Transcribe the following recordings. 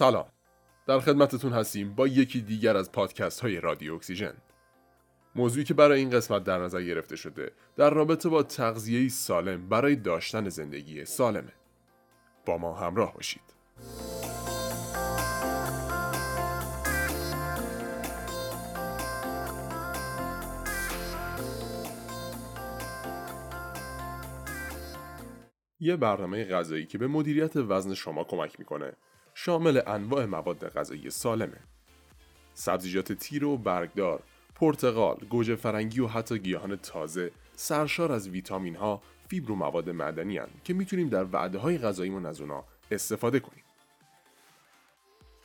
سلام. در خدمتتون هستیم با یکی دیگر از پادکست های رادیو اکسیژن. موضوعی که برای این قسمت در نظر گرفته شده در رابطه با تغذیه سالم برای داشتن زندگی سالمه. با ما همراه باشید. یه برنامه غذایی که به مدیریت وزن شما کمک می‌کنه. شامل انواع مواد غذایی سالمه سبزیجات تیره و برگدار پرتقال، گوجه فرنگی و حتی گیاهان تازه سرشار از ویتامین ها، فیبر و مواد معدنی هن که می‌تونیم در وعده های غذاییمون از اونا استفاده کنیم.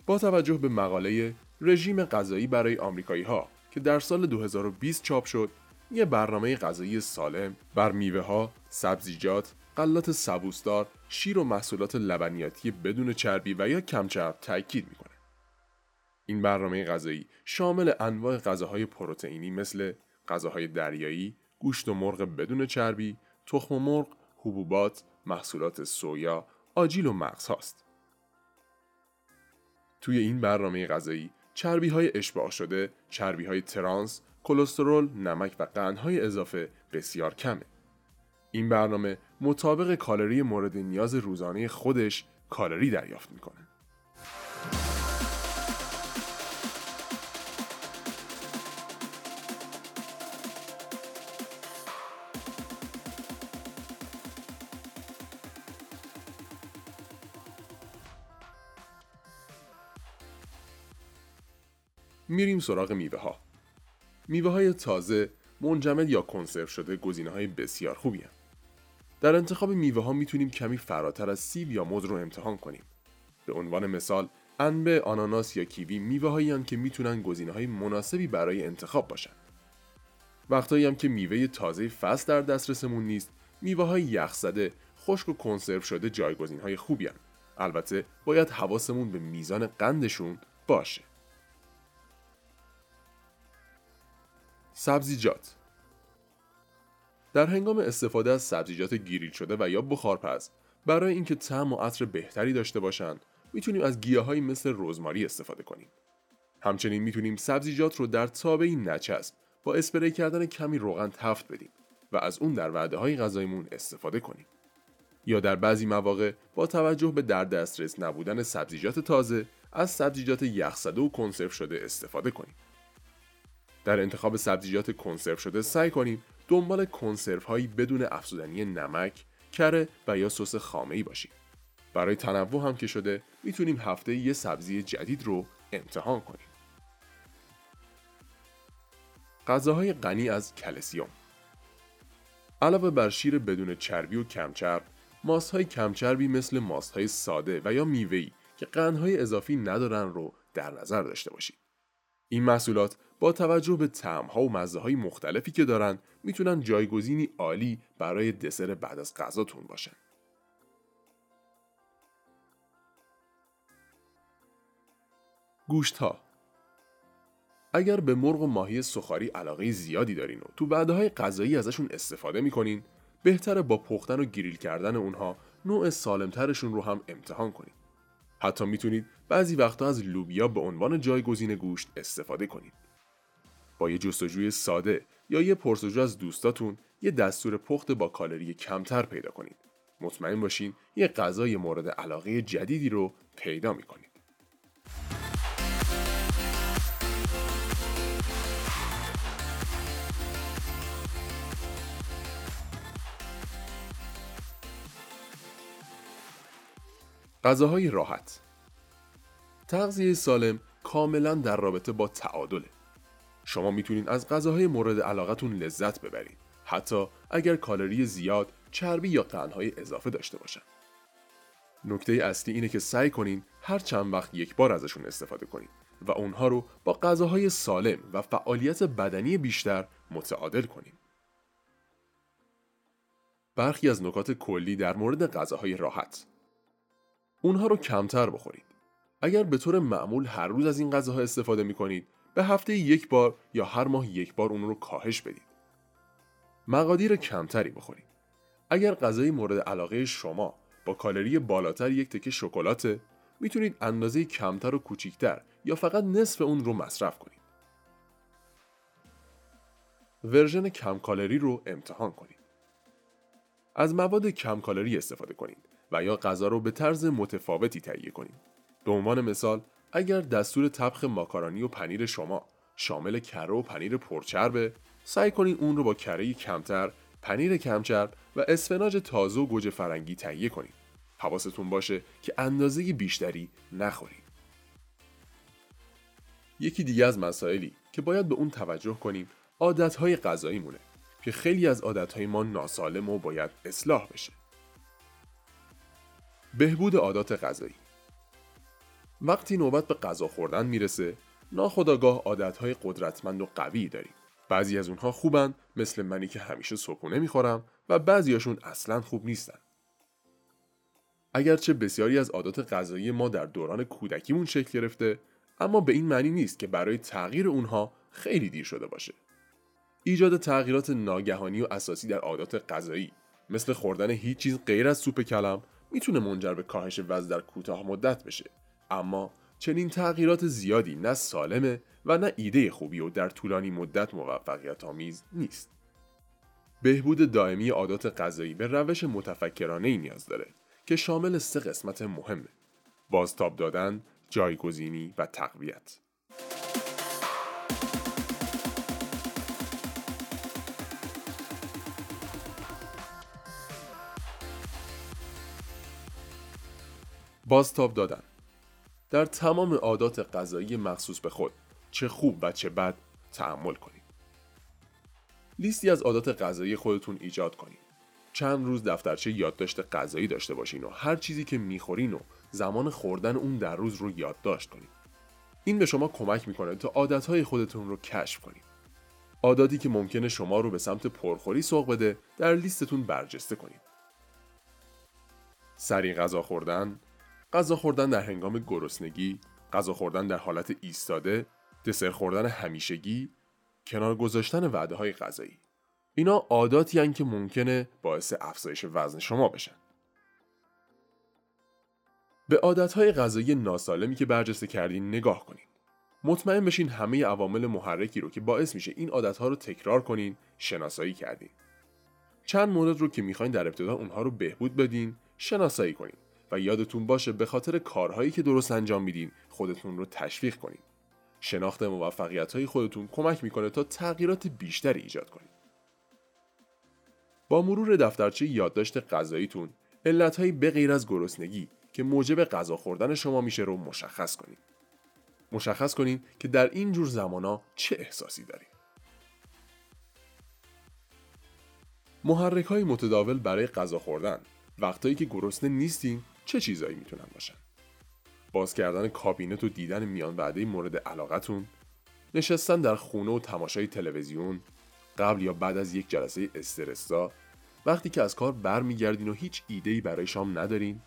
با توجه به مقاله رژیم غذایی برای آمریکایی ها که در سال 2020 چاپ شد، یه برنامه غذایی سالم بر میوه ها، سبزیجات، غلات سبوسدار، شیر و محصولات لبنیاتی بدون چربی و یا کمچرب تاکید می‌کنه. این برنامه غذایی شامل انواع غذاهای پروتئینی مثل غذاهای دریایی، گوشت و مرغ بدون چربی، تخم مرغ، حبوبات، محصولات سویا، آجیل و مغز هاست. توی این برنامه غذایی چربی های اشباع شده، چربی های ترانس، کلسترول، نمک و قندهای اضافه بسیار کمه. این برنامه مطابق کالری مورد نیاز روزانه خودش کالری دریافت می‌کنه. میریم سراغ میوه ها. میوه های تازه، منجمد یا کنسرو شده گزینه های بسیار خوبی هن. در انتخاب میوه ها می‌تونیم کمی فراتر از سیب یا موز رو امتحان کنیم. به عنوان مثال، انبه، آناناس یا کیوی میوه هایی که می‌تونن گزینه های مناسبی برای انتخاب باشن. وقتایی هم که میوه تازه فصل در دسترسمون نیست، میوه های یخ زده، خشک و کنسرو شده جایگزین های خوبی هن. البته باید حواسمون به میزان قندشون باشه. سبزیجات. در هنگام استفاده از سبزیجات گریل شده و یا بخارپز برای اینکه طعم و عطر بهتری داشته باشند می‌تونیم از گیاهایی مثل رزماری استفاده کنیم. همچنین می‌تونیم سبزیجات رو در تابعی نچسب با اسپری کردن کمی روغن تفت بدیم و از اون در وعده های غذایمون استفاده کنیم. یا در بعضی مواقع با توجه به در دسترس نبودن سبزیجات تازه از سبزیجات یخزده و کنسرو شده استفاده کنیم. در انتخاب سبزیجات کنسرو شده سعی کنیم دنبال کنسرو هایی بدون افزودنی نمک، کره و یا سس خامه ای باشیم. برای تنوع هم که شده می‌تونیم هفته یه سبزی جدید رو امتحان کنیم. غذاهای غنی از کلسیوم علاوه بر شیر بدون چربی و کمچرب، ماست های کمچربی مثل ماست های ساده و یا میوه‌ای که قندهای اضافی ندارن رو در نظر داشته باشید. این محصولات با توجه به ها و مزه های مختلفی که دارن می‌تونن جایگزینی عالی برای دسر بعد از غذاتون باشن. گوشت ها اگر به مرغ و ماهی سخاری علاقه زیادی دارین و تو بعده های غذایی ازشون استفاده می‌کنین بهتره با پختن و گریل کردن اونها نوع سالمترشون رو هم امتحان کنید. حتی می‌تونید بعضی وقتا از لوبیا به عنوان جایگزین گوشت استفاده کنید. با یه جستجوی ساده یا یه پرسجو از دوستاتون یه دستور پخت با کالری کمتر پیدا کنید. مطمئن باشین یه غذای مورد علاقه جدیدی رو پیدا می‌کنید. غذاهای راحت تغذیه سالم کاملا در رابطه با تعادله شما می‌تونید از غذاهای مورد علاقتون لذت ببرید حتی اگر کالری زیاد چربی یا قندهای اضافه داشته باشن نکته اصلی اینه که سعی کنین هر چند وقت یک بار ازشون استفاده کنید و اونها رو با غذاهای سالم و فعالیت بدنی بیشتر متعادل کنید. برخی از نکات کلی در مورد غذاهای راحت اونها رو کمتر بخورید. اگر به طور معمول هر روز از این غذاها استفاده می کنید به هفته یک بار یا هر ماه یک بار اون رو کاهش بدید. مقادیر کمتری بخورید. اگر غذای مورد علاقه شما با کالری بالاتر یک تکه شکلات می‌تونید اندازه کمتر و کوچیکتر یا فقط نصف اون رو مصرف کنید. version کم کالری رو امتحان کنید. از مواد کم کالری استفاده کنید و یا غذا رو به طرز متفاوتی تهیه کنید. به عنوان مثال اگر دستور طبخ ماکارونی و پنیر شما شامل کره و پنیر پرچربه سعی کنید اون رو با کره کمتر پنیر کمچرب و اسفناج تازه و گوجه فرنگی تهیه کنید حواستون باشه که اندازه بیشتری نخورید یکی دیگه از مسائلی که باید به اون توجه کنیم عادتهای غذایی مونه که خیلی از عادتهای ما ناسالم و باید اصلاح بشه. بهبود عادات غذایی. وقتی نوبت به غذا خوردن می‌رسه ناخداگاه عادتهای قدرتمند و قوی داریم. بعضی از اونها خوبن مثل منی که همیشه صبحونه می‌خورم و بعضیاشون اصلا خوب نیستن. اگرچه بسیاری از عادات غذایی ما در دوران کودکیمون شکل گرفته اما به این معنی نیست که برای تغییر اونها خیلی دیر شده باشه. ایجاد تغییرات ناگهانی و اساسی در عادات غذایی مثل خوردن هیچ چیز غیر از سوپ کلم می‌تونه منجر به کاهش وزن در کوتاه مدت بشه. اما چنین تغییرات زیادی نه سالمه و نه ایده خوبی و در طولانی مدت موفقیت آمیز نیست. بهبود دائمی عادات غذایی به روش متفکرانه ای نیاز داره که شامل سه قسمت مهمه. بازتاب دادن، جایگزینی و تقویت. بازتاب دادن در تمام عادات غذایی مخصوص به خود چه خوب و چه بد تحمل کنید. لیستی از عادات غذایی خودتون ایجاد کنید. چند روز دفترچه یادداشت غذایی داشته باشین و هر چیزی که می‌خورین و زمان خوردن اون در روز رو یادداشت کنید. این به شما کمک می‌کنه تا عادتهای خودتون رو کشف کنید. عاداتی که ممکنه شما رو به سمت پرخوری سوق بده در لیستتون برجسته کنید. سری غذا خوردن، غذا خوردن در هنگام گرسنگی، غذا خوردن در حالت ایستاده، دسر خوردن همیشگی، کنار گذاشتن وعده های غذایی. اینا عاداتی هن که ممکنه باعث افزایش وزن شما بشن. به های غذایی ناسالمی که برجسته کردین نگاه کنین. مطمئن بشین همه عوامل محرکی رو که باعث میشه این ها رو تکرار کنین شناسایی کردین. چند مورد رو که می‌خواین در ابتدا اونها رو بهبود بدین شناسایی کنین و یادتون باشه به خاطر کارهایی که درست انجام میدین خودتون رو تشویق کنین. شناخت موفقیت های خودتون کمک می‌کنه تا تغییرات بیشتری ایجاد کنید. با مرور دفترچه یادداشت غذاییتون علتهایی به غیر از گرسنگی که موجب غذا خوردن شما میشه رو مشخص کنید. مشخص کنید که در این جور زمانا چه احساسی دارید. محرک های متداول برای غذا خوردن وقتایی که گرسنه نیستین چه چیزایی می‌تونن باشن؟ باز کردن کابینت و دیدن میان وعده مورد علاقتون نشستن در خونه و تماشای تلویزیون قبل یا بعد از یک جلسه استرسا وقتی که از کار برمیگردین و هیچ ایده‌ای برای شام ندارین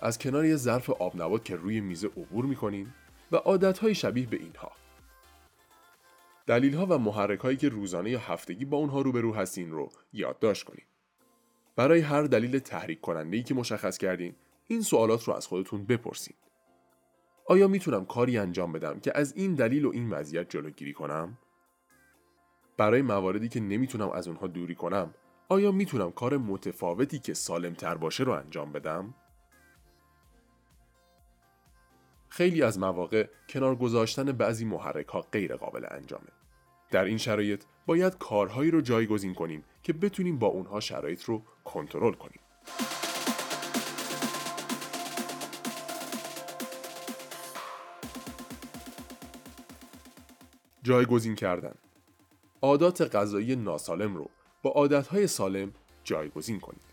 از کنار یه ظرف آب نبات که روی میز عبور می‌کنین و عادتهای شبیه به اینها دلیل ها و محرک هایی که روزانه یا هفتگی با اونها روبرو هستین رو یادداشت کنین برای هر دلیل تحریک کننده ای که مشخص کردین این سوالات رو از خودتون بپرسید. آیا می‌تونم کاری انجام بدم که از این دلیل و این وضعیت جلوگیری کنم؟ برای مواردی که نمی‌تونم از اونها دوری کنم، آیا می‌تونم کار متفاوتی که سالم تر باشه رو انجام بدم؟ خیلی از مواقع کنار گذاشتن بعضی محرک ها غیر قابل انجامه. در این شرایط باید کارهایی رو جایگزین کنیم که بتونیم با اونها شرایط رو کنترل کنیم. جایگزین کردن عادات غذایی ناسالم رو با عادتهای سالم جایگزین کنید.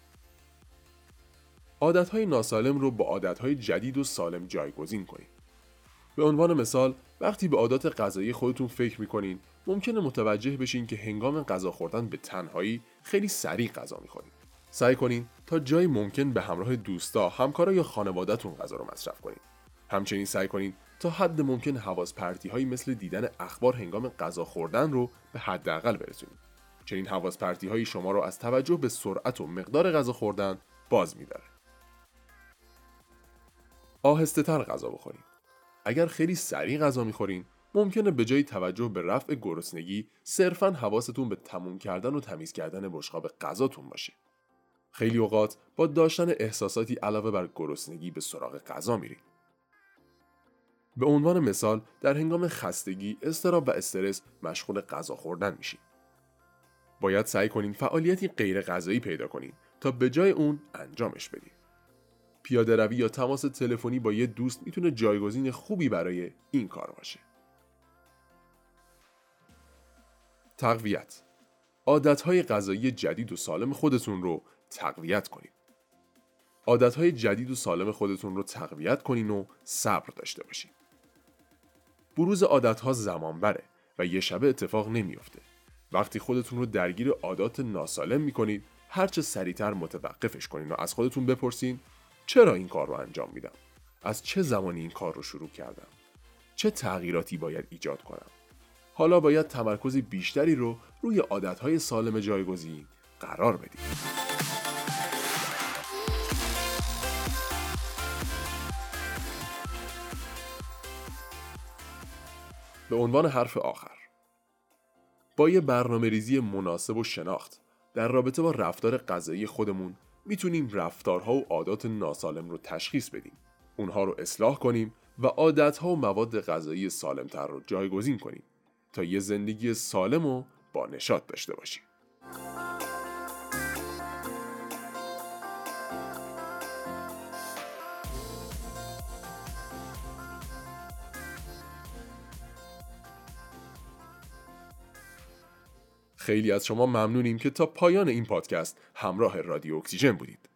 عادتهای ناسالم رو با عادتهای جدید و سالم جایگزین کنید. به عنوان مثال وقتی به عادات غذایی خودتون فکر می‌کنین ممکنه متوجه بشین که هنگام غذا خوردن به تنهایی خیلی سریع غذا می‌خورید. سعی کنین تا جایی ممکن به همراه دوستا، همکارا یا خانوادهتون غذا رو مصرف کنید. همچنین سعی کنین تا حد ممکن حواس پرتی هایی مثل دیدن اخبار هنگام غذا خوردن رو به حداقل برسونید. چنین حواس پرتی های شما رو از توجه به سرعت و مقدار غذا خوردن باز میداره. آهسته تر غذا بخورین. اگر خیلی سریع غذا می‌خورین ممکنه به جای توجه به رفع گرسنگی صرفا حواستون به تموم کردن و تمیز کردن بشقاب غذاتون باشه. خیلی اوقات با داشتن احساساتی علاوه بر گرسنگی به سراغ غذا میرین. به عنوان مثال در هنگام خستگی، استراب و استرس مشغول غذا خوردن میشین. باید سعی کنین فعالیتی غیر غذایی پیدا کنین تا به جای اون انجامش بدین. پیاده روی یا تماس تلفنی با یه دوست می‌تونه جایگزین خوبی برای این کار باشه. تقویت عادتهای غذایی جدید و سالم خودتون رو تقویت کنید. عادتهای جدید و سالم خودتون رو تقویت کنین و صبر داشته باشین. بروز عادتها زمان بره و یه شبه اتفاق نمیافته. وقتی خودتون رو درگیر عادات ناسالم می‌کنید هرچه سریعتر متوقفش کنین و از خودتون بپرسین چرا این کار رو انجام میدم؟ از چه زمانی این کار رو شروع کردم؟ چه تغییراتی باید ایجاد کنم؟ حالا باید تمرکز بیشتری رو روی عادتهای سالم جایگزین قرار بدیم. به عنوان حرف آخر با یه برنامه ریزی مناسب و شناخت در رابطه با رفتار غذایی خودمون می‌تونیم رفتارها و عادات ناسالم رو تشخیص بدیم. اونها رو اصلاح کنیم و عادتها و مواد غذایی سالمتر رو جایگزین کنیم تا یه زندگی سالم و با نشاط داشته باشیم. خیلی از شما ممنونیم که تا پایان این پادکست همراه رادیو اکسیژن بودید.